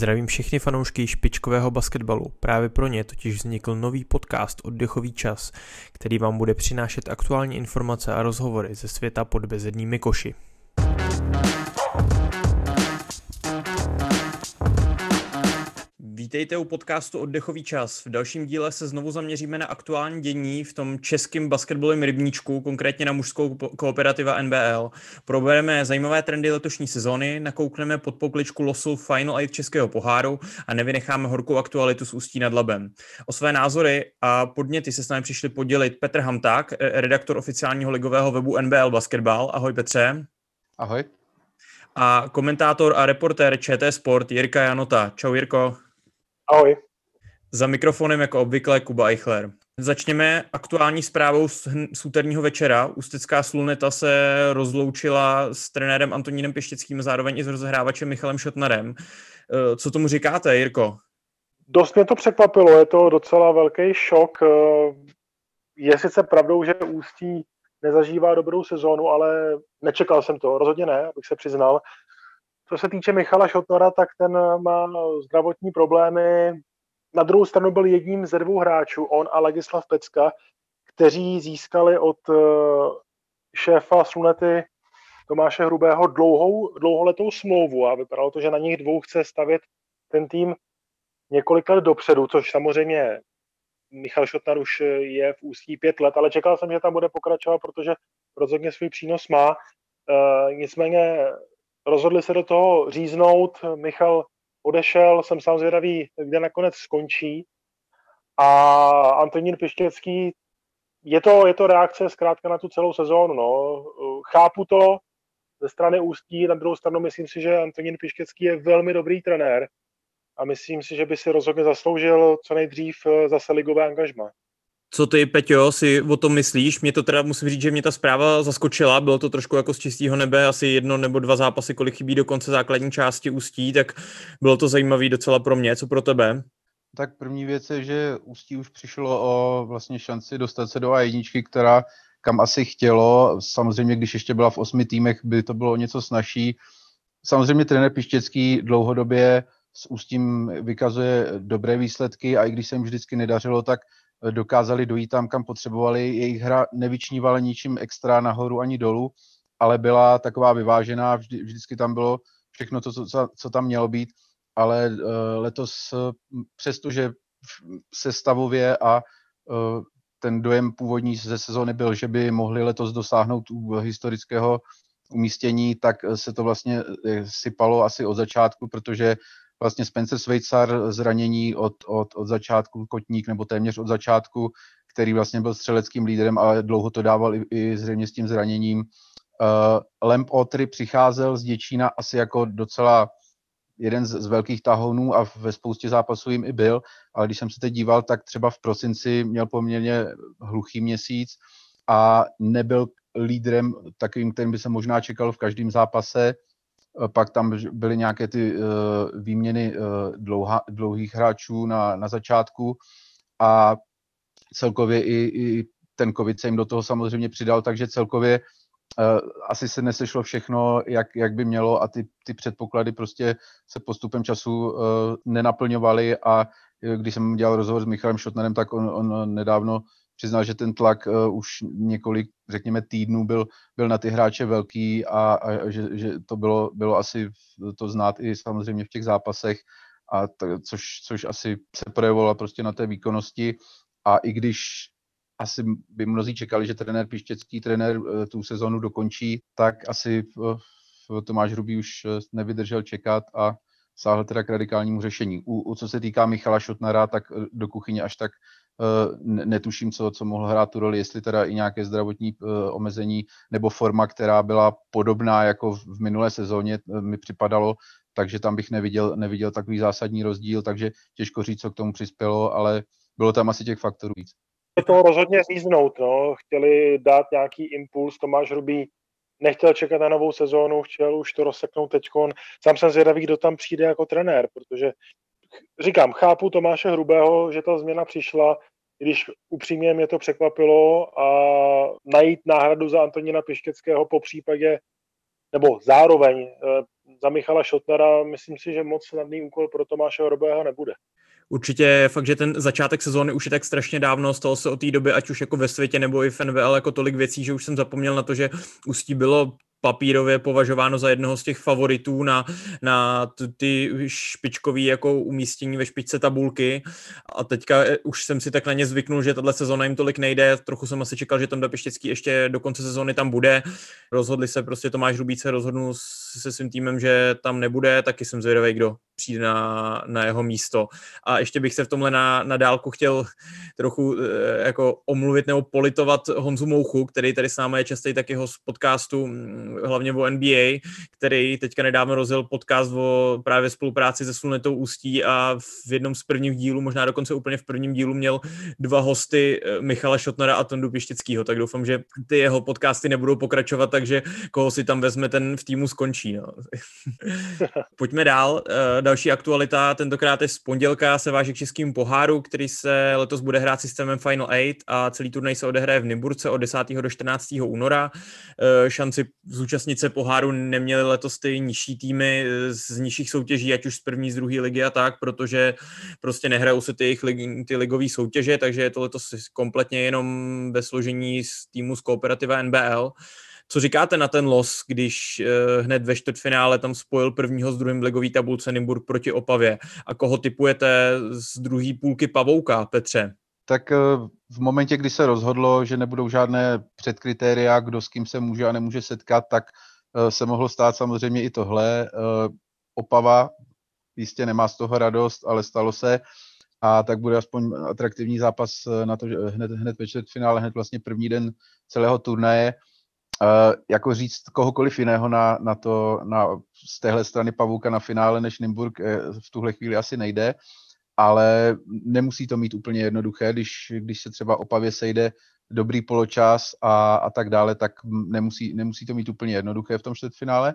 Zdravím všechny fanoušky špičkového basketbalu. Právě pro ně totiž vznikl nový podcast Oddechový čas, který vám bude přinášet aktuální informace a rozhovory ze světa pod bezednými koši. Vítejte u podcastu Oddechový čas. V dalším díle se znovu zaměříme na aktuální dění v tom českém basketbalovém rybníčku, konkrétně na mužskou kooperativa NBL. Probereme zajímavé trendy letošní sezóny, nakoukneme pod pokličku losu Final Eight Českého poháru a nevynecháme horkou aktualitu s Ústí nad Labem. O své názory a podněty se s námi přišli podělit Petr Hamták, redaktor oficiálního ligového webu NBL Basketball. Ahoj Petře. Ahoj. A komentátor a reportér ČT Sport Jirka Janota. Čau Jirko. Ahoj. Za mikrofonem jako obvykle Kuba Eichler. Začněme aktuální zprávou z, z úterního večera. Ústecká sluneta se rozloučila s trenérem Antonínem Pěštěckým, zároveň i s rozhrávačem Michalem Šotnarem. Eh, co tomu říkáte, Jirko? Dost mě to překvapilo, je to docela velký šok. Eh, je sice pravdou, že Ústí nezažívá dobrou sezónu, ale nečekal jsem to, rozhodně ne, abych se přiznal. Co se týče Michala Šotnora, tak ten má zdravotní problémy. Na druhou stranu byl jedním ze dvou hráčů, on a Legislav Pecka, kteří získali od eh, šéfa Slunety Tomáše Hrubého dlouhou, dlouholetou smlouvu a vypadalo to, že na nich dvou chce stavět ten tým několik let dopředu, což samozřejmě Michal Šotnar už je v ústí pět let, ale čekal jsem, že tam bude pokračovat, protože rozhodně svůj přínos má. E, nicméně rozhodli se do toho říznout, Michal odešel, jsem sám zvědavý, kde nakonec skončí. A Antonín Pištěcký, je to, je to reakce zkrátka na tu celou sezónu. No. Chápu to ze strany Ústí, na druhou stranu myslím si, že Antonín Pištěcký je velmi dobrý trenér a myslím si, že by si rozhodně zasloužil co nejdřív zase ligové angažma. Co ty, Peťo, si o tom myslíš? Mě to teda musím říct, že mě ta zpráva zaskočila, bylo to trošku jako z čistého nebe, asi jedno nebo dva zápasy, kolik chybí do konce základní části Ústí, tak bylo to zajímavé docela pro mě, co pro tebe? Tak první věc je, že Ústí už přišlo o vlastně šanci dostat se do A1, která kam asi chtělo. Samozřejmě, když ještě byla v osmi týmech, by to bylo něco snažší. Samozřejmě trenér Pištěcký dlouhodobě s Ústím vykazuje dobré výsledky a i když se jim vždycky nedařilo, tak dokázali dojít tam, kam potřebovali. Jejich hra nevyčnívala ničím extra nahoru ani dolů, ale byla taková vyvážená, vždy, vždycky tam bylo všechno to, co, co tam mělo být, ale uh, letos, přestože se stavově a uh, ten dojem původní ze sezóny byl, že by mohli letos dosáhnout historického umístění, tak se to vlastně eh, sypalo asi od začátku, protože vlastně Spencer Svejcar zranění od, od, od začátku, Kotník nebo téměř od začátku, který vlastně byl střeleckým líderem, ale dlouho to dával i, i zřejmě s tím zraněním. Uh, Lamp Otry přicházel z Děčína asi jako docela jeden z, z velkých tahounů a ve spoustě zápasů jim i byl, ale když jsem se teď díval, tak třeba v prosinci měl poměrně hluchý měsíc a nebyl lídrem takovým, kterým by se možná čekal v každém zápase. Eh, pak tam byly nějaké ty uh, výměny uh, dlouha, dlouhých hráčů na, na začátku a celkově i, i ten covid se jim do toho samozřejmě přidal, takže celkově asi se nesešlo všechno, jak, jak by mělo a ty, ty předpoklady prostě se postupem času nenaplňovaly a když jsem dělal rozhovor s Michalem Šotnerem, tak on, on nedávno přiznal, že ten tlak uh, už několik, řekněme, týdnů byl, byl na ty hráče velký a, a že, že to bylo, bylo asi to znát i samozřejmě v těch zápasech, a to, což, což asi se projevovalo prostě na té výkonnosti. A i když asi by mnozí čekali, že trenér Pištěcký, trenér uh, tu sezonu dokončí, tak asi uh, Tomáš Hrubý už nevydržel čekat a sáhl teda k radikálnímu řešení. U, u co se týká Michala Šotnara, tak do kuchyně až tak Eh, netuším, co, co mohl hrát tu roli, jestli teda i nějaké zdravotní eh, omezení nebo forma, která byla podobná jako v minulé sezóně, eh, mi připadalo, takže tam bych neviděl, neviděl takový zásadní rozdíl, takže těžko říct, co k tomu přispělo, ale bylo tam asi těch faktorů víc. To rozhodně říznout, no. chtěli dát nějaký impuls, Tomáš Hrubý nechtěl čekat na novou sezónu, chtěl už to rozseknout teďkon. Sám jsem zvědavý, kdo tam přijde jako trenér, protože říkám, chápu Tomáše Hrubého, že ta změna přišla, když upřímně mě to překvapilo a najít náhradu za Antonína Pištěckého po případě, nebo zároveň eh, za Michala Šotnera myslím si, že moc snadný úkol pro Tomáše Robého nebude. Určitě fakt, že ten začátek sezóny už je tak strašně dávno, stalo se od té doby, ať už jako ve světě nebo i v NVL, jako tolik věcí, že už jsem zapomněl na to, že Ústí bylo papírově považováno za jednoho z těch favoritů na, na ty špičkový jako umístění ve špičce tabulky. A teďka eh, už jsem si tak na ně zvyknul, že tahle sezóna jim tolik nejde, trochu jsem asi čekal, že Tonda Pištěcký ještě do konce sezóny tam bude, rozhodli se, prostě Tomáš Rubíce rozhodnul se svým týmem, že tam nebude, taky jsem zvědavý, kdo přijde na, na jeho místo. A ještě bych se v tomhle na, na dálku chtěl trochu e, jako omluvit nebo politovat Honzu Mouchu, který tady s námi je častý tak jeho z podcastu, mm, hlavně o NBA, který teďka nedávno rozjel podcast o právě spolupráci se Slunetou Ústí a v jednom z prvních dílů, možná dokonce úplně v prvním dílu měl dva hosty, e, Michala Šotnera a Tondu Pištěckýho, tak doufám, že ty jeho podcasty nebudou pokračovat, takže koho si tam vezme, ten v týmu skončí. No. Pojďme dál. E, další aktualita, tentokrát je z pondělka, se váží k českým poháru, který se letos bude hrát systémem Final 8 a celý turnaj se odehraje v Nymburce od 10. do 14. února. E, šanci zúčastnit se poháru neměly letos ty nižší týmy z nižších soutěží, ať už z první, z druhé ligy a tak, protože prostě nehrajou se ty jejich ty ligové soutěže, takže je to letos kompletně jenom ve složení z týmu z kooperativa NBL. Co říkáte na ten los, když uh, hned ve čtvrtfinále tam spojil prvního s druhým v ligový tabulce Nymburk proti Opavě? A koho typujete z druhé půlky Pavouka, Petře? Tak uh, v momentě, kdy se rozhodlo, že nebudou žádné předkritéria, kdo s kým se může a nemůže setkat, tak uh, se mohlo stát samozřejmě i tohle. Opava jistě nemá z toho radost, ale stalo se a tak bude aspoň atraktivní zápas na to, že hned, hned ve čtvrtfinále, hned vlastně první den celého turnaje. Uh, jako říct kohokoliv jiného na, na to, na, z téhle strany Pavouka na finále než Nymburk eh, v tuhle chvíli asi nejde, ale nemusí to mít úplně jednoduché, když, když se třeba Opavě sejde dobrý poločas a, a tak dále, tak nemusí, nemusí to mít úplně jednoduché v tom čtvrtfinále.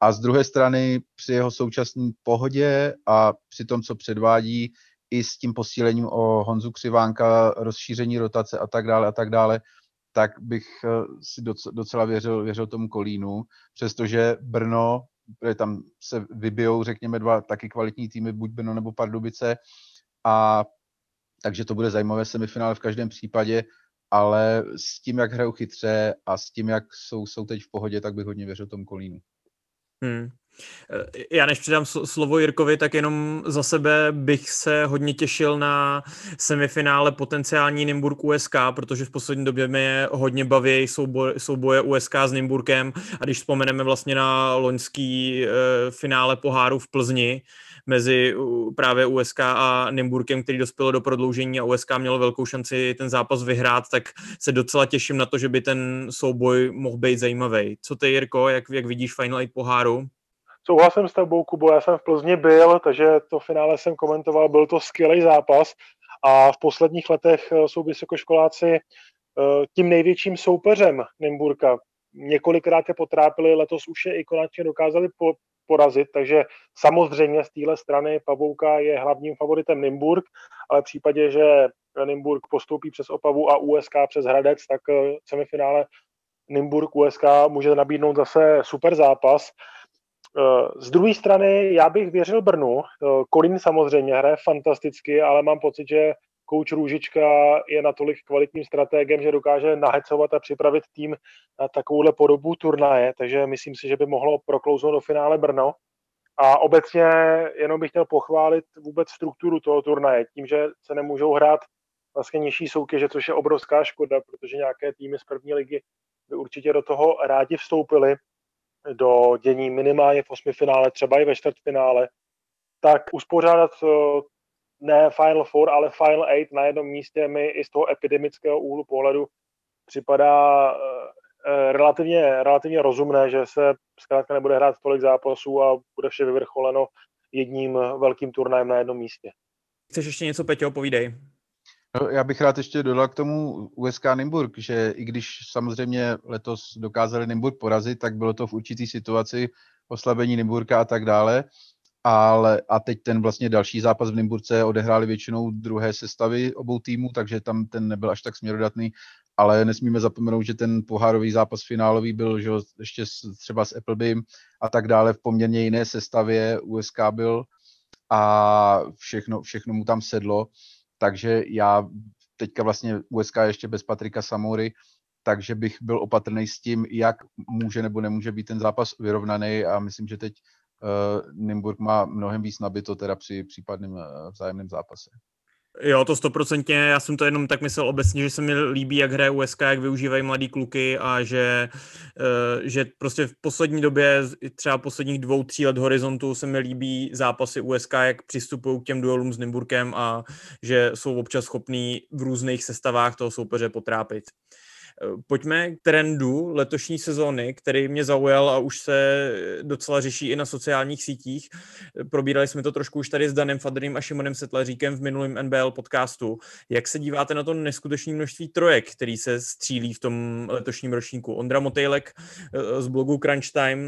A z druhé strany při jeho současné pohodě a při tom, co předvádí, i s tím posílením o Honzu Křivánka, rozšíření rotace a tak dále a tak dále, tak bych eh, si docela věřil, věřil tomu Kolínu, přestože Brno, tam se vybijou, řekněme, dva taky kvalitní týmy, buď Brno nebo Pardubice, a takže to bude zajímavé semifinále v každém případě, ale s tím, jak hrajou chytře a s tím, jak jsou, jsou teď v pohodě, tak bych hodně věřil tomu Kolínu. Hmm. Eh, já než předám slovo Jirkovi, tak jenom za sebe bych se hodně těšil na semifinále potenciální Nymburk USK, protože v poslední době mě hodně baví souboje, souboje USK s Nymburkem a když vzpomeneme vlastně na loňský e, finále poháru v Plzni, mezi právě USK a Nymburkem, který dospěl do prodloužení a USK mělo velkou šanci ten zápas vyhrát, tak se docela těším na to, že by ten souboj mohl být zajímavý. Co ty, Jirko, jak, jak vidíš Final Eight poháru? Souhlasím s tebou, Kubo, já jsem v Plzni byl, takže to finále jsem komentoval, byl to skvělý zápas a v posledních letech eh, jsou vysokoškoláci eh, tím největším soupeřem Nymburka. Několikrát je potrápili, letos už je i konečně dokázali po, porazit, takže samozřejmě z téhle strany Pavouka je hlavním favoritem Nymburk, ale v případě, že Nymburk postoupí přes Opavu a USK přes Hradec, tak eh, semifinále Nymburk USK může nabídnout zase super zápas. Eh, z druhé strany já bych věřil Brnu. Eh, Kolín samozřejmě hraje fantasticky, ale mám pocit, že kouč Růžička je natolik kvalitním strategem, že dokáže nahecovat a připravit tým na takovouhle podobu turnaje, takže myslím si, že by mohlo proklouznout do finále Brno. A obecně jenom bych chtěl pochválit vůbec strukturu toho turnaje, tím, že se nemůžou hrát vlastně nižší soutěže, což je obrovská škoda, protože nějaké týmy z první ligy by určitě do toho rádi vstoupili do dění minimálně v osmi finále, třeba i ve čtvrtfinále, tak uspořádat eh, ne Final Four, ale Final Eight na jednom místě mi i z toho epidemického úhlu pohledu připadá eh, relativně, relativně rozumné, že se zkrátka nebude hrát tolik zápasů a bude vše vyvrcholeno jedním velkým turnajem na jednom místě. Chceš ještě něco, Peťo, povídej. No, já bych rád ještě dodal k tomu USK Nymburk, že i když samozřejmě letos dokázali Nymburk porazit, tak bylo to v určitý situaci oslabení Nymburka a tak dále. Ale a teď ten vlastně další zápas v Nymburce odehráli většinou druhé sestavy obou týmů, takže tam ten nebyl až tak směrodatný. ale nesmíme zapomenout, že ten pohárový zápas finálový byl že ještě třeba s Applebym a tak dále v poměrně jiné sestavě. USK byl a všechno, všechno mu tam sedlo, takže já teďka vlastně USK ještě bez Patrika Samory, takže bych byl opatrný s tím, jak může nebo nemůže být ten zápas vyrovnaný a myslím, že teď uh, Nymburk má mnohem víc nabito teda při případném uh, vzájemném zápase. Jo, to stoprocentně, já jsem to jenom tak myslel obecně, že se mi líbí, jak hraje USK, jak využívají mladý kluky a že, uh, že prostě v poslední době, třeba posledních dvou, tří let horizontu se mi líbí zápasy USK, jak přistupují k těm duelům s Nymburkem a že jsou občas schopní v různých sestavách toho soupeře potrápit. Pojďme k trendu letošní sezóny, který mě zaujal a už se docela řeší i na sociálních sítích. Probírali jsme to trošku už tady s Danem Fadrým a Šimonem Setlaříkem v minulém NBL podcastu. Jak se díváte na to neskutečné množství trojek, který se střílí v tom letošním ročníku? Ondra Motejlek eh, z blogu Crunch Time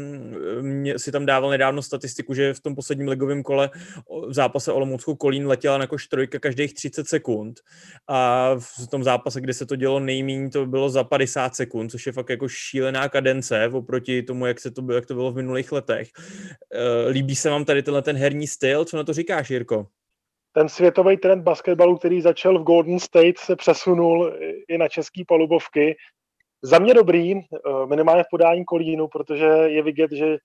eh, si tam dával nedávno statistiku, že v tom posledním ligovém kole v zápase Olomouckou Kolín letěla na koš trojka každých 30 sekund a v tom zápase, kde se to dělo nejméně, to bylo za 50 sekund, což je fakt jako šílená kadence oproti tomu, jak, se to, bylo, jak to bylo v minulých letech. Eh, líbí se vám tady tenhle ten herní styl? Co na to říkáš, Jirko? Ten světový trend basketbalu, který začal v Golden State, se přesunul i na české palubovky. Za mě dobrý, eh, minimálně v podání kolínu, protože je vidět, že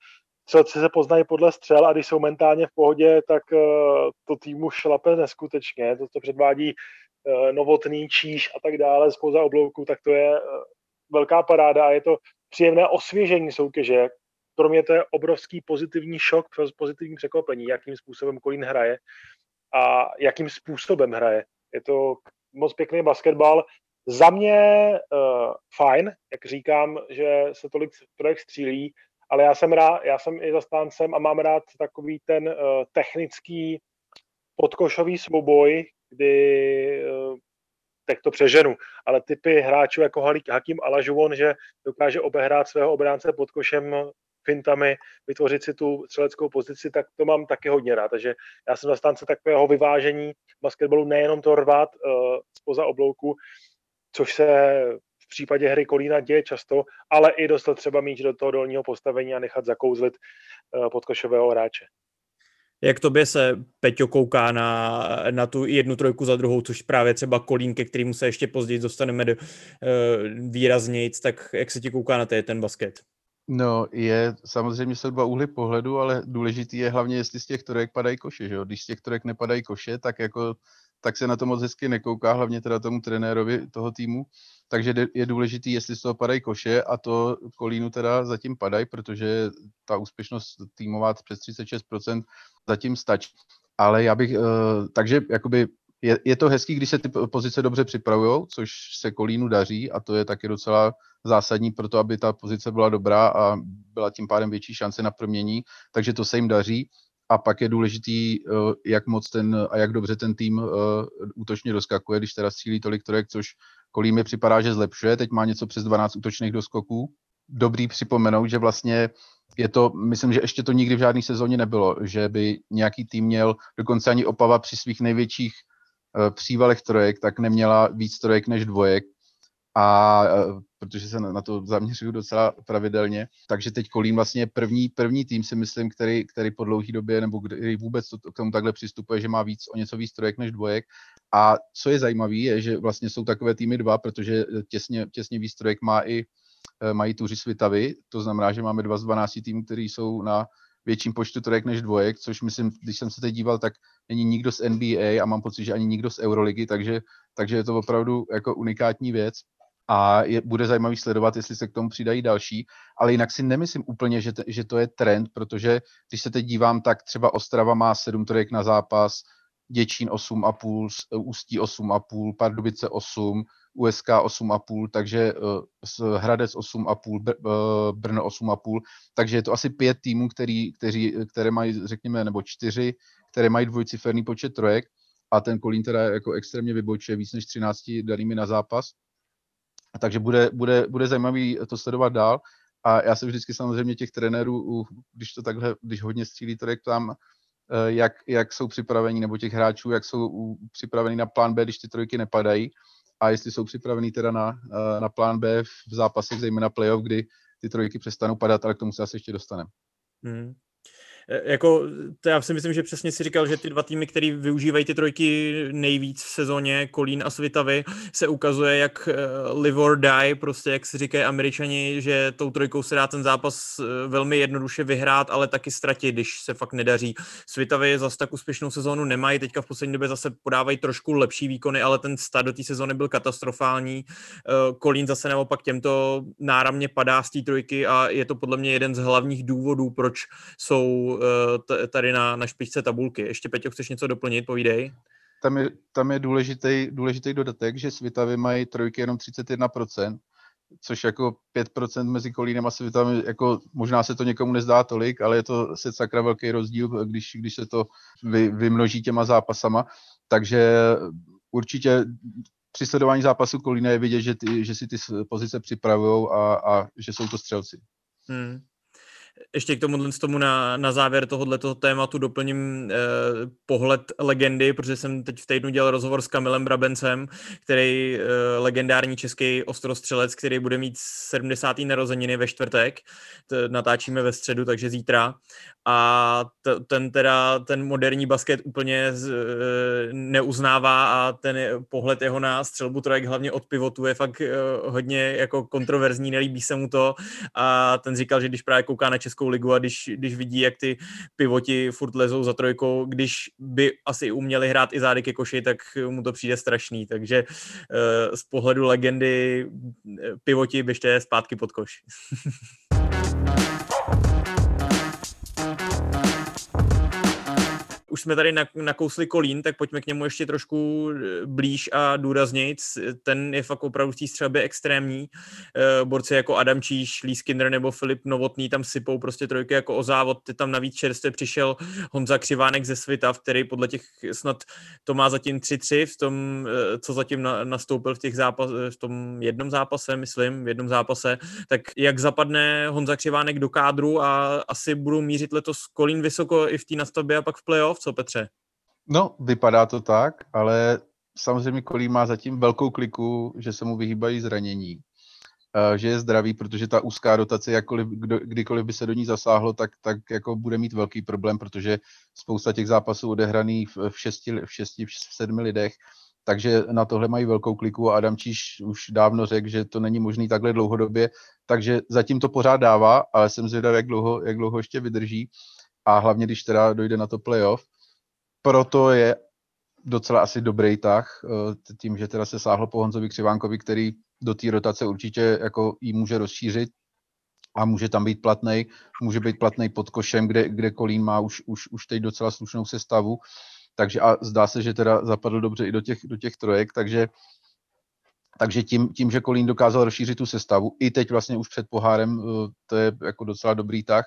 střelci se poznají podle střel a když jsou mentálně v pohodě, tak eh, to týmu šlape neskutečně. To, to předvádí novotný číž a tak dále spoza oblouku, tak to je eh, velká paráda a je to příjemné osvěžení soutěže. Pro mě to je obrovský pozitivní šok, pozitivní překvapení, jakým způsobem Kolín hraje a jakým způsobem hraje. Je to moc pěkný basketbal. Za mě uh, fajn, jak říkám, že se tolik projekt střílí, ale já jsem, rád, já jsem i zastáncem a mám rád takový ten uh, technický podkošový souboj, kdy eh, tak to přeženu, ale typy hráčů jako Hakim Alažuvon, že dokáže obehrát svého obránce pod košem fintami, vytvořit si tu střeleckou pozici, tak to mám taky hodně rád. Takže já jsem zastánce takového vyvážení basketbalu, nejenom to rvat uh, spoza oblouku, což se v případě hry Kolína děje často, ale i dostat třeba míč do toho dolního postavení a nechat zakouzlit uh, podkošového hráče. Jak tobě se Peťo kouká na, na tu jednu trojku za druhou, což právě třeba Kolín, ke kterému se ještě později dostaneme do, uh, výraznějc, tak jak se ti kouká na té, ten basket? No, je, samozřejmě jsou dva úhly pohledu, ale důležitý je hlavně, jestli z těch trojek padají koše, že jo? Když z těch trojek nepadají koše, tak jako tak se na to moc hezky nekouká, hlavně teda tomu trenérovi toho týmu. Takže je důležitý, jestli z toho padají koše a to Kolínu teda zatím padají, protože ta úspěšnost týmová přes 36% zatím stačí. Ale já bych, uh, takže jakoby je, je to hezký, když se ty pozice dobře připravují, což se Kolínu daří a to je taky docela zásadní pro to, aby ta pozice byla dobrá a byla tím pádem větší šance na promění, takže to se jim daří a pak je důležitý, eh, jak moc ten a jak dobře ten tým eh, útočně doskakuje, když teda střílí tolik trojek, což Kolím mi připadá, že zlepšuje, teď má něco přes 12 útočných doskoků. Dobrý připomenout, že vlastně je to, myslím, že ještě to nikdy v žádné sezóně nebylo, že by nějaký tým měl, dokonce ani Opava při svých největších eh, přívalech trojek, tak neměla víc trojek než dvojek a protože se na to zaměřuju docela pravidelně. Takže teď Kolín vlastně první, první tým, si myslím, který, který po dlouhé době, nebo který vůbec to, k tomu takhle přistupuje, že má víc o něco víc trojek než dvojek. A co je zajímavé, je, že vlastně jsou takové týmy dva, protože těsně, těsně víc trojek má i, eh, mají tuři Svitavy, to znamená, že máme dva z 12 týmů, který jsou na větším počtu trojek než dvojek, což myslím, když jsem se teď díval, tak není nikdo z NBA a mám pocit, že ani nikdo z Euroligy, takže, takže je to opravdu jako unikátní věc a je, bude zajímavý sledovat, jestli se k tomu přidají další, ale jinak si nemyslím úplně, že, te, že to je trend, protože když se teď dívám, tak třeba Ostrava má 7 trojek na zápas, Děčín 8,5, Ústí 8,5, Pardubice 8, USK 8,5, takže uh, Hradec 8,5, Br, uh, Brno 8,5, takže je to asi pět týmů, který, kteří, které mají, řekněme, nebo čtyři, které mají dvojciferný počet trojek a ten Kolín teda jako extrémně vybočuje víc než 13 danými na zápas takže bude, bude, bude zajímavý to sledovat dál. A já se vždycky samozřejmě těch trenérů, když to takhle, když hodně střílí, to ptám, eh, jak, jak jsou připraveni, nebo těch hráčů, jak jsou připraveni na plán B, když ty trojky nepadají. a jestli jsou připravený teda na, na plán B v zápasech, zejména playoff, kdy ty trojky přestanou padat, ale k tomu se asi ještě dostaneme. Hmm. E, jako, to já si myslím, že přesně si říkal, že ty dva týmy, které využívají ty trojky nejvíc v sezóně, Kolín a Svitavy, se ukazuje, jak e, live or die, prostě jak si říkají američani, že tou trojkou se dá ten zápas e, velmi jednoduše vyhrát, ale taky ztratit, když se fakt nedaří. Svitavy zase tak úspěšnou sezónu nemají, teďka v poslední době zase podávají trošku lepší výkony, ale ten start do té sezóny byl katastrofální. Kolín zase naopak těmto náramně padá z té trojky a je to podle mě jeden z hlavních důvodů, proč jsou tady na, na špičce tabulky. Ještě, Peťo, chceš něco doplnit? Povídej. Tam je, tam je důležitý, důležitý dodatek, že Svitavy mají trojky jenom 31%, což jako 5% mezi Kolínem a Svitavy, jako možná se to někomu nezdá tolik, ale je to se sakra velký rozdíl, když, když se to vy, vymnoží těma zápasama. Takže určitě při sledování zápasu Kolína je vidět, že, ty, že si ty pozice připravují a, a že jsou to střelci. Hmm ještě k tomu, tomu na, na závěr tohoto tématu doplním eh, pohled legendy, protože jsem teď v týdnu dělal rozhovor s Kamilem Brabencem, který eh, legendární český ostrostřelec, který bude mít 70. narozeniny ve čtvrtek. To natáčíme ve středu, takže zítra. A t, ten teda, ten moderní basket úplně z, eh, neuznává a ten pohled jeho na střelbu trojek hlavně od pivotu je fakt eh, hodně jako kontroverzní, nelíbí se mu to a ten říkal, že když právě kouká na Českou ligu a když, když vidí, jak ty pivoti furt lezou za trojkou, když by asi uměli hrát i zády ke koši, tak mu to přijde strašný. Takže uh, z pohledu legendy eh, pivoti běžte zpátky pod koš. už jsme tady nakousli Kolín, tak pojďme k němu ještě trošku eh, blíž a důraznějc. Ten je fakt opravdu v té střelbě extrémní. Eh, borci jako Adam Číš, Lee Skinner nebo Filip Novotný tam sypou prostě trojky jako o závod. Ty tam navíc čerstvě přišel Honza Křivánek ze Svitav, který podle těch snad to má zatím 3-3 v tom, eh, co zatím nastoupil v těch zápas, v tom jednom zápase, myslím, v jednom zápase. Tak jak zapadne Honza Křivánek do kádru a asi budou mířit letos Kolín vysoko i v té nastavbě a pak v playoff, co Petře? No, vypadá to tak, ale samozřejmě Kolí má zatím velkou kliku, že se mu vyhýbají zranění, eh, že je zdravý, protože ta úzká rotace, jakkoliv, kdykoliv by se do ní zasáhlo, tak, tak jako bude mít velký problém, protože spousta těch zápasů odehraných v, v, šesti, v šesti, v sedmi lidech, takže na tohle mají velkou kliku a Adam Číš už dávno řekl, že to není možný takhle dlouhodobě, takže zatím to pořád dává, ale jsem zvědav, jak dlouho, jak dlouho ještě vydrží a hlavně, když teda dojde na to playoff, proto je docela asi dobrý tah, eh, tím, že teda se sáhlo po Honzovi Křivánkovi, který do té rotace určitě jako jí může rozšířit a může tam být platný, může být platný pod košem, kde, kde Kolín má už, už, už teď docela slušnou sestavu, takže a zdá se, že teda zapadl dobře i do těch, do těch trojek, takže takže tím, tím, že Kolín dokázal rozšířit tu sestavu, i teď vlastně už před pohárem, eh, to je jako docela dobrý tah,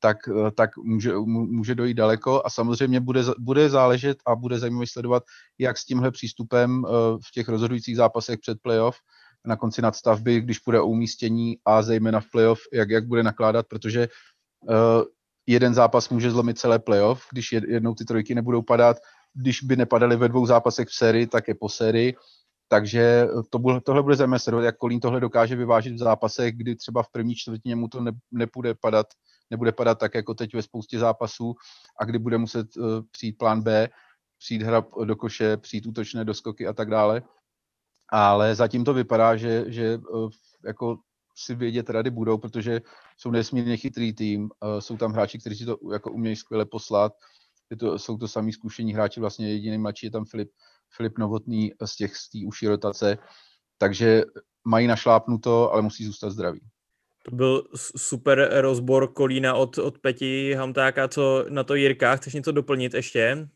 tak, eh, tak může, může dojít daleko a samozřejmě bude, bude záležet a bude zajímavé sledovat, jak s tímhle přístupem eh, v těch rozhodujících zápasech před playoff na konci nadstavby, když bude o umístění a zejména v playoff, jak, jak bude nakládat, protože uh, jeden zápas může zlomit celé playoff, když jednou ty trojky nebudou padat, když by nepadaly ve dvou zápasech v sérii, tak je po sérii, takže to bude, tohle bude zajímavé sledovat, jak Kolín tohle dokáže vyvážit v zápasech, kdy třeba v první čtvrtině mu to ne, nepůjde padat nebude padat tak, jako teď ve spoustě zápasů a kdy bude muset uh, přijít plán B, přijít hra do koše, přijít útočné doskoky a tak dále. Ale zatím to vypadá, že, že uh, jako si vědět rady budou, protože jsou nesmírně chytrý tým, uh, jsou tam hráči, kteří si to jako umějí skvěle poslat, je to, jsou to samý zkušení hráči, vlastně jediný mladší je tam Filip, Filip Novotný z těch z té uší rotace, takže mají našlápnuto, ale musí zůstat zdraví. To byl super rozbor Kolína od, od Peti Hamtáka, co na to Jirka. Chceš něco doplnit ještě?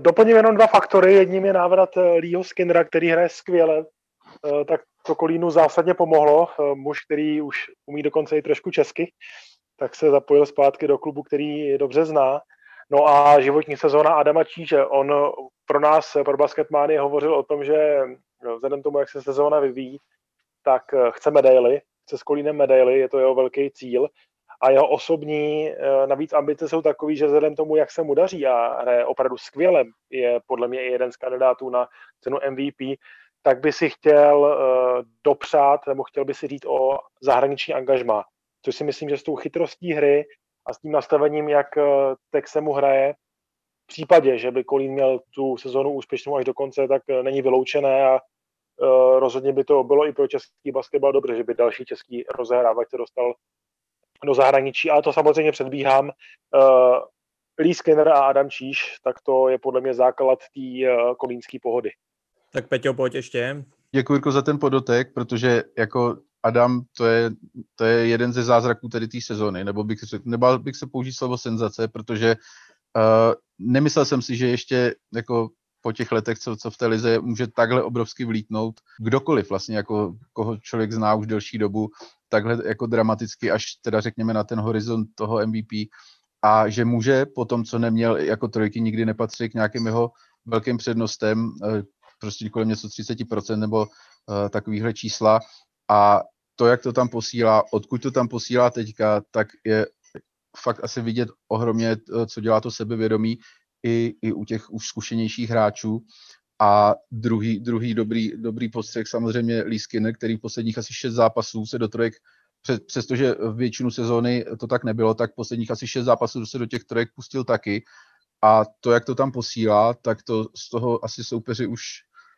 Doplním jenom dva faktory. Jedním je návrat eh, Leeho Skinnera, který hraje skvěle. Eh, tak to Kolínu zásadně pomohlo. Muž, který už umí dokonce i trošku česky, tak se zapojil zpátky do klubu, který dobře zná. No a životní sezóna Adama Číže. On pro nás, pro basketmány, hovořil o tom, že vzhledem tomu, jak se sezóna vyvíjí, tak chce medaily, chce s Kolínem medaily, je to jeho velký cíl a jeho osobní eh, navíc ambice jsou takové, že vzhledem tomu, jak se mu daří a hraje opravdu skvěle, je podle mě i jeden z kandidátů na cenu MVP, tak by si chtěl uh, dopřát nebo chtěl by si říct o zahraniční angažma. Což si myslím, že s tou chytrostí hry a s tím nastavením, jak uh, Tex se mu hraje, v případě, že by Kolín měl tu sezonu úspěšnou až do konce, tak uh, není vyloučené a uh, rozhodně by to bylo i pro český basketbal dobře, že by další český rozehrávač se dostal do zahraničí, ale to samozřejmě předbíhám. Lee Skinner a Adam Číš, tak to je podle mě základ té kolínské pohody. Tak Peťo, pojď ještě. Děkuji Jirko, za ten podotek, protože jako Adam, to je, to je jeden ze zázraků tedy té sezony, nebo bych, řekl, nebál bych se použít slovo senzace, protože uh, nemyslel jsem si, že ještě jako po těch letech, co, co v té lize může takhle obrovsky vlítnout kdokoliv vlastně, jako koho člověk zná už delší dobu, takhle jako dramaticky, až teda řekněme na ten horizont toho MVP a že může po tom, co neměl jako trojky, nikdy nepatří k nějakým jeho velkým přednostem, eh, prostě kolem něco 30% nebo uh, takovýhle čísla a to, jak to tam posílá, odkud to tam posílá teďka, tak je fakt asi vidět ohromně, eh, co dělá to sebevědomí i, i u těch už zkušenějších hráčů. A druhý, druhý dobrý, dobrý postřeh samozřejmě Lee Skinner, který v posledních asi šest zápasů se do trojek, přestože v většinu sezóny to tak nebylo, tak posledních asi šest zápasů se do těch trojek pustil taky. A to, jak to tam posílá, tak to z toho asi soupeři už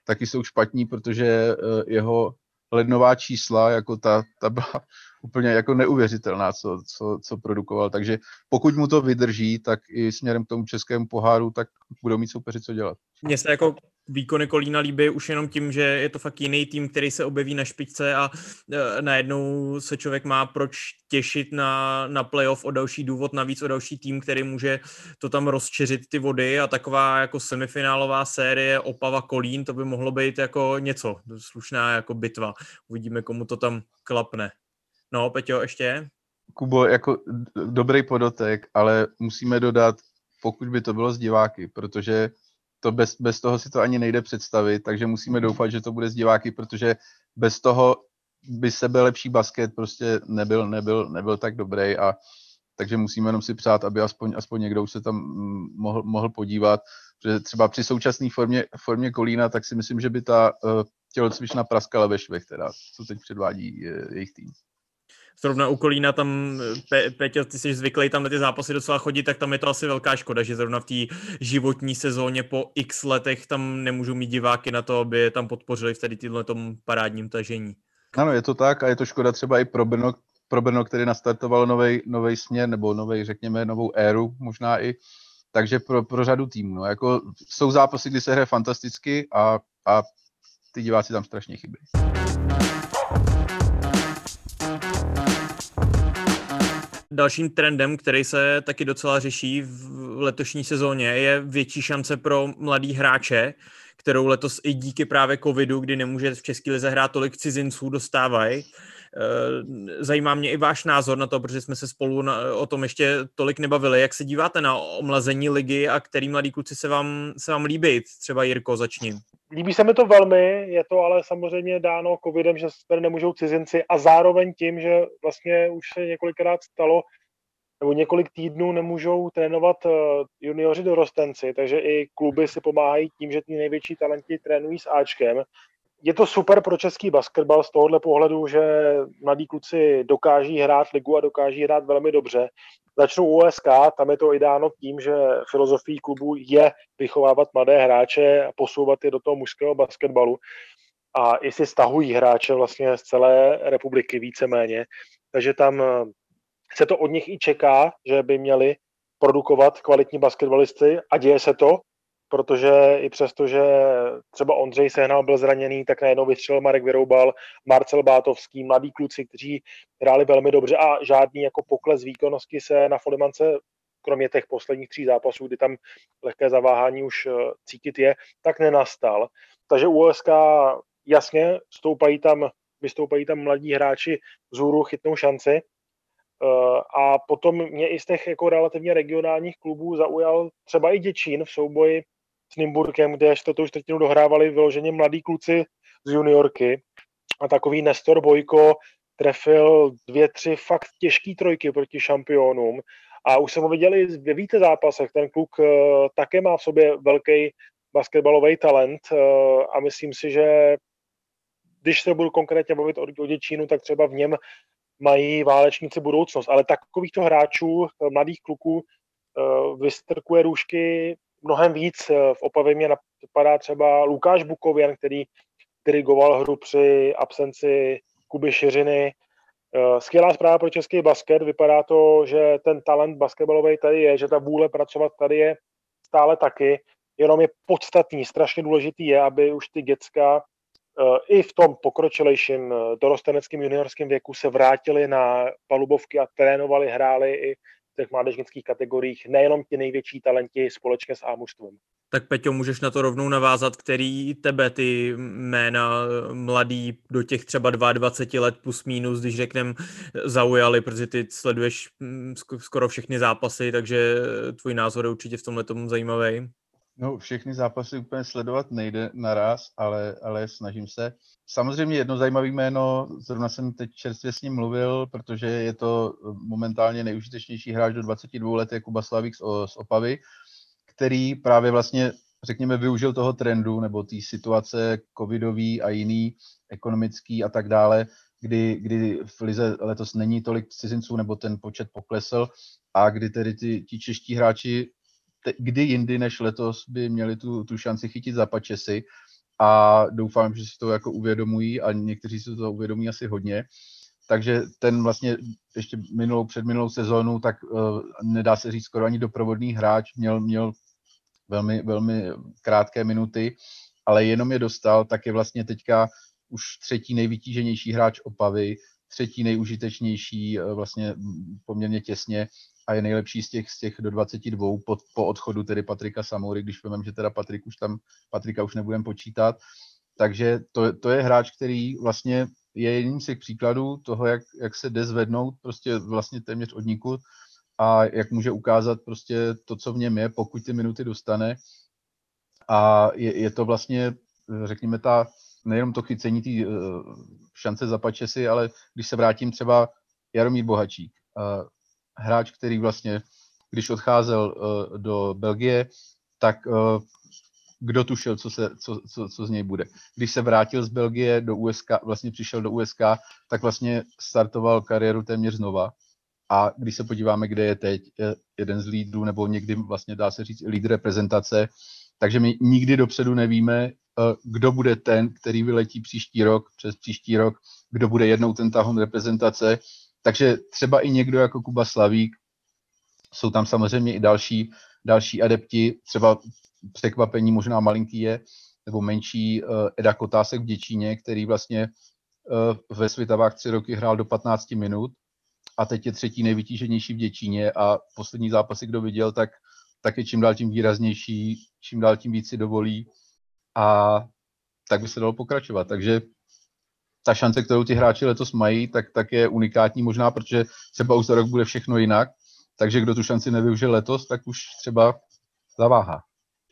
taky jsou špatní, protože eh, jeho lednová čísla, jako ta, ta byla úplně jako neuvěřitelná, co, co, co produkoval. Takže pokud mu to vydrží, tak i směrem k tomu českému poháru, tak budou mít soupeři co dělat. Mně se jako výkony Kolína líbí už jenom tím, že je to fakt jiný tým, který se objeví na špičce a e, najednou se člověk má proč těšit na, na playoff o další důvod, navíc o další tým, který může to tam rozčeřit ty vody a taková jako semifinálová série Opava Kolín, to by mohlo být jako něco, slušná jako bitva. Uvidíme, komu to tam klapne. No, Peťo, ještě? Kubo, jako dobrý podotek, ale musíme dodat, pokud by to bylo z diváky, protože to bez, bez toho si to ani nejde představit, takže musíme doufat, že to bude z diváky, protože bez toho by sebe lepší basket prostě nebyl, nebyl, nebyl tak dobrý a takže musíme jenom si přát, aby aspoň, aspoň někdo už se tam mm, mohl, mohl podívat, protože třeba při současné formě, formě Kolína, tak si myslím, že by ta uh, tělocvična praskala ve švech, teda, co teď předvádí je, jejich tým zrovna u Kolína tam, Pe, Peťo, ty jsi zvyklý tam na ty zápasy docela chodit, tak tam je to asi velká škoda, že zrovna v té životní sezóně po x letech tam nemůžou mít diváky na to, aby je tam podpořili v tady tom parádním tažení. Ano, je to tak a je to škoda třeba i pro Brno, pro Brno který nastartoval nový směr nebo nový, řekněme, novou éru možná i, takže pro, pro řadu týmů. No, jako jsou zápasy, kdy se hraje fantasticky a, a ty diváci tam strašně chybí. Dalším trendem, který se taky docela řeší v letošní sezóně, je větší šance pro mladý hráče, kterou letos i díky právě covidu, kdy nemůže v České lize hrát tolik cizinců, dostávají. Eh, zajímá mě i váš názor na to, protože jsme se spolu na, o tom ještě tolik nebavili. Jak se díváte na omlazení ligy a který mladí kluci se vám, se vám líbí? Třeba Jirko, začni. Líbí se mi to velmi, je to ale samozřejmě dáno covidem, že tady nemůžou cizinci a zároveň tím, že vlastně už se několikrát stalo, nebo několik týdnů nemůžou trénovat eh, junioři dorostenci, takže i kluby si pomáhají tím, že ty největší talenti trénují s Ačkem. Je to super pro český basketbal z tohohle pohledu, že mladí kluci dokáží hrát ligu a dokáží hrát velmi dobře. Začnu u USK, tam je to i dáno tím, že filozofií klubu je vychovávat mladé hráče a posouvat je do toho mužského basketbalu. A i si stahují hráče vlastně z celé republiky víceméně. Takže tam eh, se to od nich i čeká, že by měli produkovat kvalitní basketbalisty a děje se to, protože i přesto, že třeba Ondřej Sehnal byl zraněný, tak najednou vystřelil Marek Vyroubal, Marcel Bátovský, mladí kluci, kteří hráli velmi dobře a žádný jako pokles výkonnosti se na Folimance kromě těch posledních tří zápasů, kdy tam lehké zaváhání už eh, cítit je, tak nenastal. Takže USK jasně stoupají tam, vystoupají tam mladí hráči vzhůru, chytnou šanci. Eh, a potom mě i z těch jako relativně regionálních klubů zaujal třeba i Děčín v souboji s Nymburkem, kde čtvrtou čtvrtinu dohrávali vyloženě mladí kluci z juniorky. A takový Nestor Bojko trefil dvě, tři fakt těžké trojky proti šampionům. A už jsem ho viděl i ve více zápasech. Ten kluk uh, také má v sobě velký basketbalový talent uh, a myslím si, že když se budu konkrétně bavit o Děčínu, tak třeba v něm mají válečníci budoucnost, ale takovýchto hráčů, mladých kluků, vystrkuje růžky mnohem víc. V Opavě mě napadá třeba Lukáš Bukověn, který dirigoval hru při absenci Kuby Šiřiny. Eh, skvělá zpráva pro český basket. Vypadá to, že ten talent basketbalový tady je, že ta vůle pracovat tady je stále taky. Jenom je podstatný, strašně důležitý je, aby už ty děcka eh, i v tom pokročilejším eh, dorosteneckém juniorském věku se vrátili na palubovky a trénovali, hráli i těch mládežnických kategoriích, nejenom ti největší talenti společně s Ámuštvem. Tak Peťo, můžeš na to rovnou navázat, který tebe ty jména mladý do těch třeba 22 let plus minus, když řeknem, zaujali, protože ty sleduješ mm, skoro všechny zápasy, takže tvůj názor je určitě v tomhle tomu zajímavý. No, všechny zápasy úplně sledovat nejde naraz, ale, ale snažím se. Samozřejmě jedno zajímavé jméno, zrovna jsem teď čerstvě s ním mluvil, protože je to momentálně nejužitečnější hráč do 22 let, je Kuba Slavík z, z Opavy, který právě vlastně, řekněme, využil toho trendu nebo té situace covidový a jiný, ekonomický a tak dále, kdy, kdy v Lize letos není tolik cizinců nebo ten počet poklesl a kdy tedy ti čeští hráči kdy jindy než letos by měli tu, tu šanci chytit za pačesy a doufám, že si to jako uvědomují a někteří si to uvědomí asi hodně. Takže ten vlastně ještě minulou, před minulou sezónu, tak uh, nedá se říct skoro ani doprovodný hráč, měl, měl velmi, velmi krátké minuty, ale jenom je dostal, tak je vlastně teďka už třetí nejvytíženější hráč Opavy, třetí nejužitečnější eh, vlastně poměrně těsně a je nejlepší z těch, z těch do 22 po, po odchodu tedy Patrika Samoury, když vím, že teda Patrik už tam, Patrika už nebudem počítat. Takže to, to je hráč, který vlastně je jedním z těch příkladů toho, jak, jak se jde zvednout prostě vlastně téměř od nikud a jak může ukázat prostě to, co v něm je, pokud ty minuty dostane. A je, je to vlastně, řekněme, ta, nejenom to chycení té uh, šance za pačesy, ale když se vrátím třeba Jaromír Bohačík, uh, hráč, který vlastně, když odcházel uh, do Belgie, tak uh, kdo tušil, co, se, co, co, co z něj bude. Když se vrátil z Belgie do USK, vlastně přišel do USK, tak vlastně startoval kariéru téměř znova a když se podíváme, kde je teď, je jeden z lídrů, nebo někdy vlastně dá se říct lídr reprezentace, takže my nikdy dopředu nevíme, eh, kdo bude ten, který vyletí příští rok, přes příští rok, kdo bude jednou ten tahon reprezentace. Takže třeba i někdo jako Kuba Slavík, jsou tam samozřejmě i další, další adepti, třeba překvapení možná malinký je, nebo menší uh, Eda Kotásek v Děčíně, který vlastně uh, ve Svitavách tři roky hrál do 15 minut a teď je třetí nejvytíženější v Děčíně a poslední zápasy, kdo viděl, tak, tak je čím dál tím výraznější, čím dál tím víc si dovolí a tak by se dalo pokračovat. Takže ta šance, kterou ty hráči letos mají, tak, tak je unikátní možná, protože třeba už za rok bude všechno jinak, takže kdo tu šanci nevyužil letos, tak už třeba zaváhá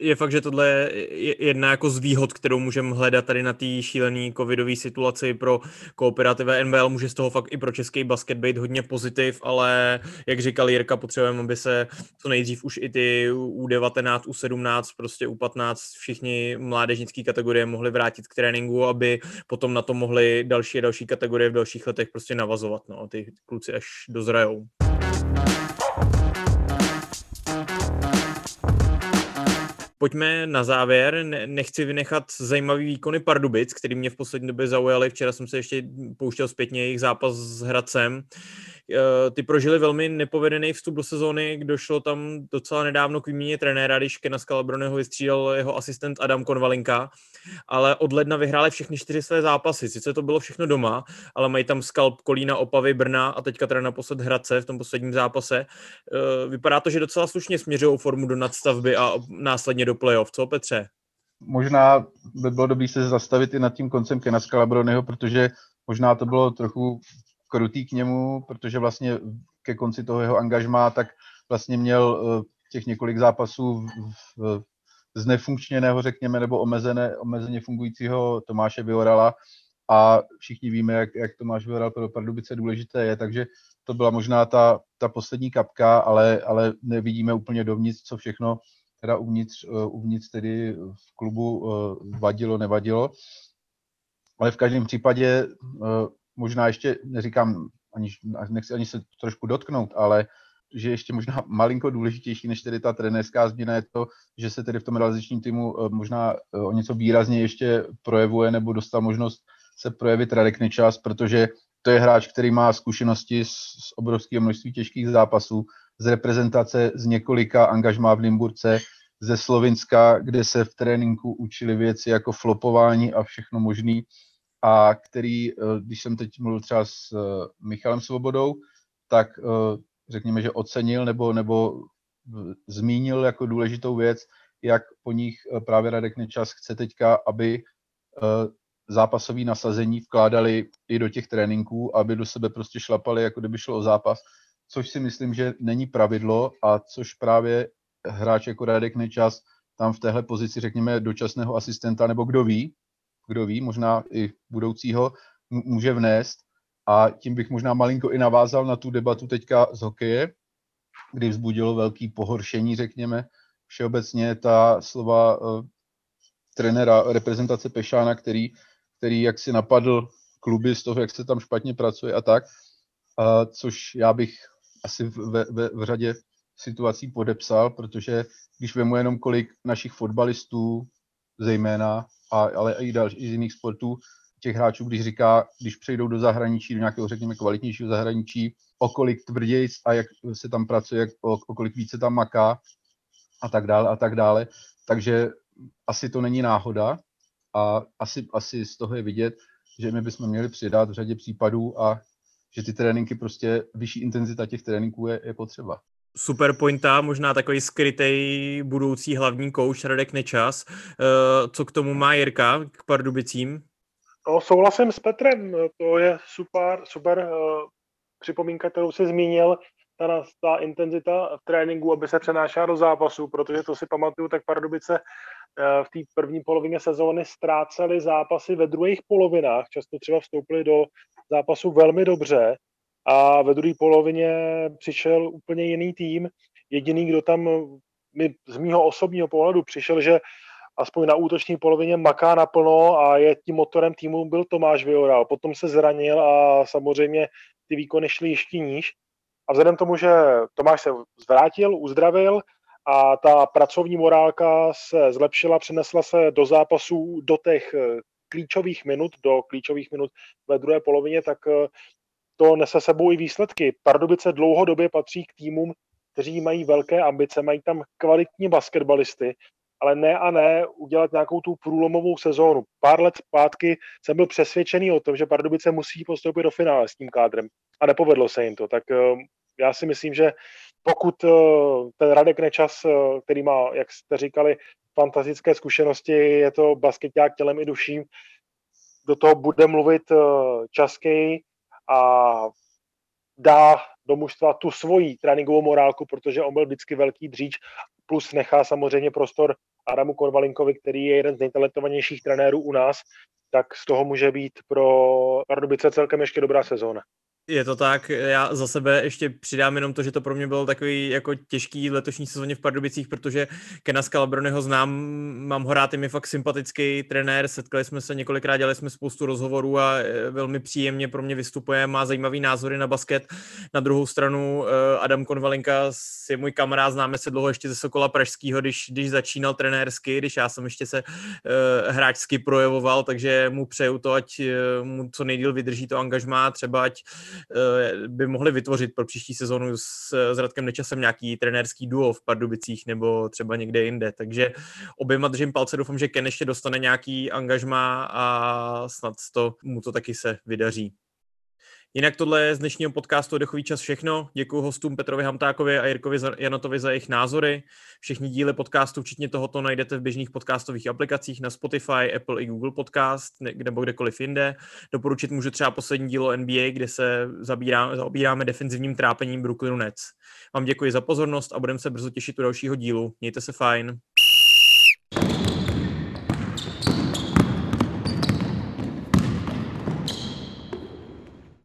je fakt, že tohle je jedna jako z výhod, kterou můžeme hledat tady na té šílené covidové situaci pro kooperativy NBL. Může z toho fakt i pro český basket být hodně pozitiv, ale jak říkal Jirka, potřebujeme, aby se co nejdřív už i ty U19, U17, prostě U15, všichni mládežnické kategorie mohli vrátit k tréninku, aby potom na to mohli další a další kategorie v dalších letech prostě navazovat. No, ty kluci až dozrajou. Pojďme na závěr. Nechci vynechat zajímavý výkony Pardubic, který mě v poslední době zaujaly. Včera jsem se ještě pouštěl zpětně jejich zápas s Hradcem. Eh, ty prožili velmi nepovedený vstup do sezóny, došlo tam docela nedávno k výměně trenéra, když Kena Scalabroneho vystřídal jeho asistent Adam Konvalinka, ale od ledna vyhráli všechny čtyři své zápasy. Sice to bylo všechno doma, ale mají tam skalp Kolína, Opavy, Brna a teďka teda naposled Hradce v tom posledním zápase. Eh, vypadá to, že docela slušně směřují formu do nadstavby a následně do playoff. Co Petře? Možná by bylo dobré se zastavit i nad tím koncem Kena Scalabroneho, protože možná to bylo trochu krutý k němu, protože vlastně ke konci toho jeho angažmá, tak vlastně měl eh, těch několik zápasů v, z nefunkčněného, řekněme, nebo omezené, omezeně fungujícího Tomáše Viorala a všichni víme, jak, jak Tomáš Vioral pro Pardubice důležité je, takže to byla možná ta, ta poslední kapka, ale, ale nevidíme úplně dovnitř, co všechno teda uvnitř, uh, uvnitř tedy v klubu uh, vadilo, nevadilo. ale v každém případě možná ještě, neříkám, ani, nechci ani se trošku dotknout, ale že ještě možná malinko důležitější než tedy ta trenérská změna je to, že se tedy v tom realizačním týmu možná o něco výrazně ještě projevuje nebo dostal možnost se projevit Radek Nečas, protože to je hráč, který má zkušenosti z, z obrovského množství těžkých zápasů, z reprezentace z několika angažmá v Limburce, ze Slovinska, kde se v tréninku učili věci jako flopování a všechno možný a který, eh, když jsem teď mluvil třeba s eh, Michalem Svobodou, tak eh, řekněme, že ocenil nebo, nebo zmínil jako důležitou věc, jak po nich právě Radek Nečas chce teďka, aby zápasový nasazení vkládali i do těch tréninků, aby do sebe prostě šlapali, jako kdyby šlo o zápas, což si myslím, že není pravidlo a což právě hráč jako Radek Nečas tam v téhle pozici, řekněme, dočasného asistenta, nebo kdo ví, kdo ví, možná i budoucího, může vnést. A tím bych možná malinko i navázal na tu debatu teďka z hokeje, kdy vzbudilo velký pohoršení, řekněme, všeobecně ta slova uh, trenéra reprezentace Pešána, který který jak si napadl kluby z toho, jak se tam špatně pracuje a tak, a což já bych asi ve, ve, v řadě situací podepsal, protože když vemu jenom kolik našich fotbalistů, zejména, a, ale i další i z jiných sportů, těch hráčů, když říká, když přejdou do zahraničí, do nějakého, řekněme, kvalitnějšího zahraničí, o kolik tvrdějc a jak se tam pracuje, jak, o, o kolik více tam maká a tak dále a tak dále. Takže asi to není náhoda, a asi, asi z toho je vidět, že my bychom měli přidat v řadě případů a že ty tréninky prostě, vyšší intenzita těch tréninků je, je potřeba. Super pointa, možná takový skrytý budoucí hlavní kouč Radek Nečas. Eh, co k tomu má Jirka, k Pardubicím? No, souhlasím s Petrem, to je super, super uh, připomínka, kterou si zmínil, ta, ta intenzita v tréninku, aby se přenášela do zápasu, protože to si pamatuju, tak Pardubice Eh, v té první polovině sezóny ztráceli zápasy ve druhých polovinách, často třeba vstoupili do zápasu velmi dobře a ve druhé polovině přišel úplně jiný tým. Jediný, kdo tam mi z mýho osobního pohledu přišel, že aspoň na útoční polovině maká naplno a je tím motorem týmu byl Tomáš Vioral. Potom se zranil a samozřejmě ty výkony šly ještě níž. A vzhledem tomu, že Tomáš se zvrátil, uzdravil, a ta pracovní morálka se zlepšila, přenesla se do zápasů do těch eh, klíčových minut, do klíčových minut ve druhé polovině, tak eh, to nese sebou i výsledky. Pardubice dlouhodobě patří k týmům, kteří mají velké ambice, mají tam kvalitní basketbalisty, ale ne a ne udělat nějakou tu průlomovou sezónu. Pár let zpátky jsem byl přesvědčený o tom, že Pardubice musí postoupit do finále s tím kádrem a nepovedlo se jim to. Tak eh, já si myslím, že pokud eh, ten Radek Nečas, eh, který má, jak jste říkali, fantastické zkušenosti, je to basketák tělem i duší, do toho bude mluvit častěji a dá do mužstva tu svoji tréninkovou morálku, protože on byl vždycky velký dříč, plus nechá samozřejmě prostor Adamu Korvalinkovi, který je jeden z nejtalentovanějších trenérů u nás, tak z toho může být pro Pardubice celkem ještě dobrá sezóna. Je to tak, já za sebe ještě přidám jenom to, že to pro mě bylo takový jako těžký letošní sezóně v Pardubicích, protože Kena Scalabronyho znám, mám ho rád, je mi fakt sympatický trenér, setkali jsme se několikrát, dělali jsme spoustu rozhovorů a e, velmi příjemně pro mě vystupuje, má zajímavý názory na basket. Na druhou stranu e, Adam Konvalinka je můj kamarád, známe se dlouho ještě ze Sokola Pražského, když, když začínal trenérsky, když já jsem ještě se uh, hráčsky projevoval, takže mu přeju to, ať mu co nejdíl vydrží to angažmá, třeba ať by mohli vytvořit pro příští sezonu s, s Radkem Nečasem nějaký trenérský duo v Pardubicích nebo třeba někde jinde. Takže oběma držím palce, doufám, že Ken ještě dostane nějaký angažma a snad to, mu to taky se vydaří. Jinak tohle je z dnešního podcastu Dechový čas všechno. Děkuji hostům Petrovi Hamtákovi a Jirkovi Janotovi za jejich názory. Všechny díly podcastu, včetně tohoto, najdete v běžných podcastových aplikacích na Spotify, Apple i Google Podcast nebo kdekoliv jinde. Doporučit můžu třeba poslední dílo NBA, kde se zabíráme, zaobíráme defenzivním trápením Brooklynu Nets. Vám děkuji za pozornost a budeme se brzo těšit u dalšího dílu. Mějte se fajn.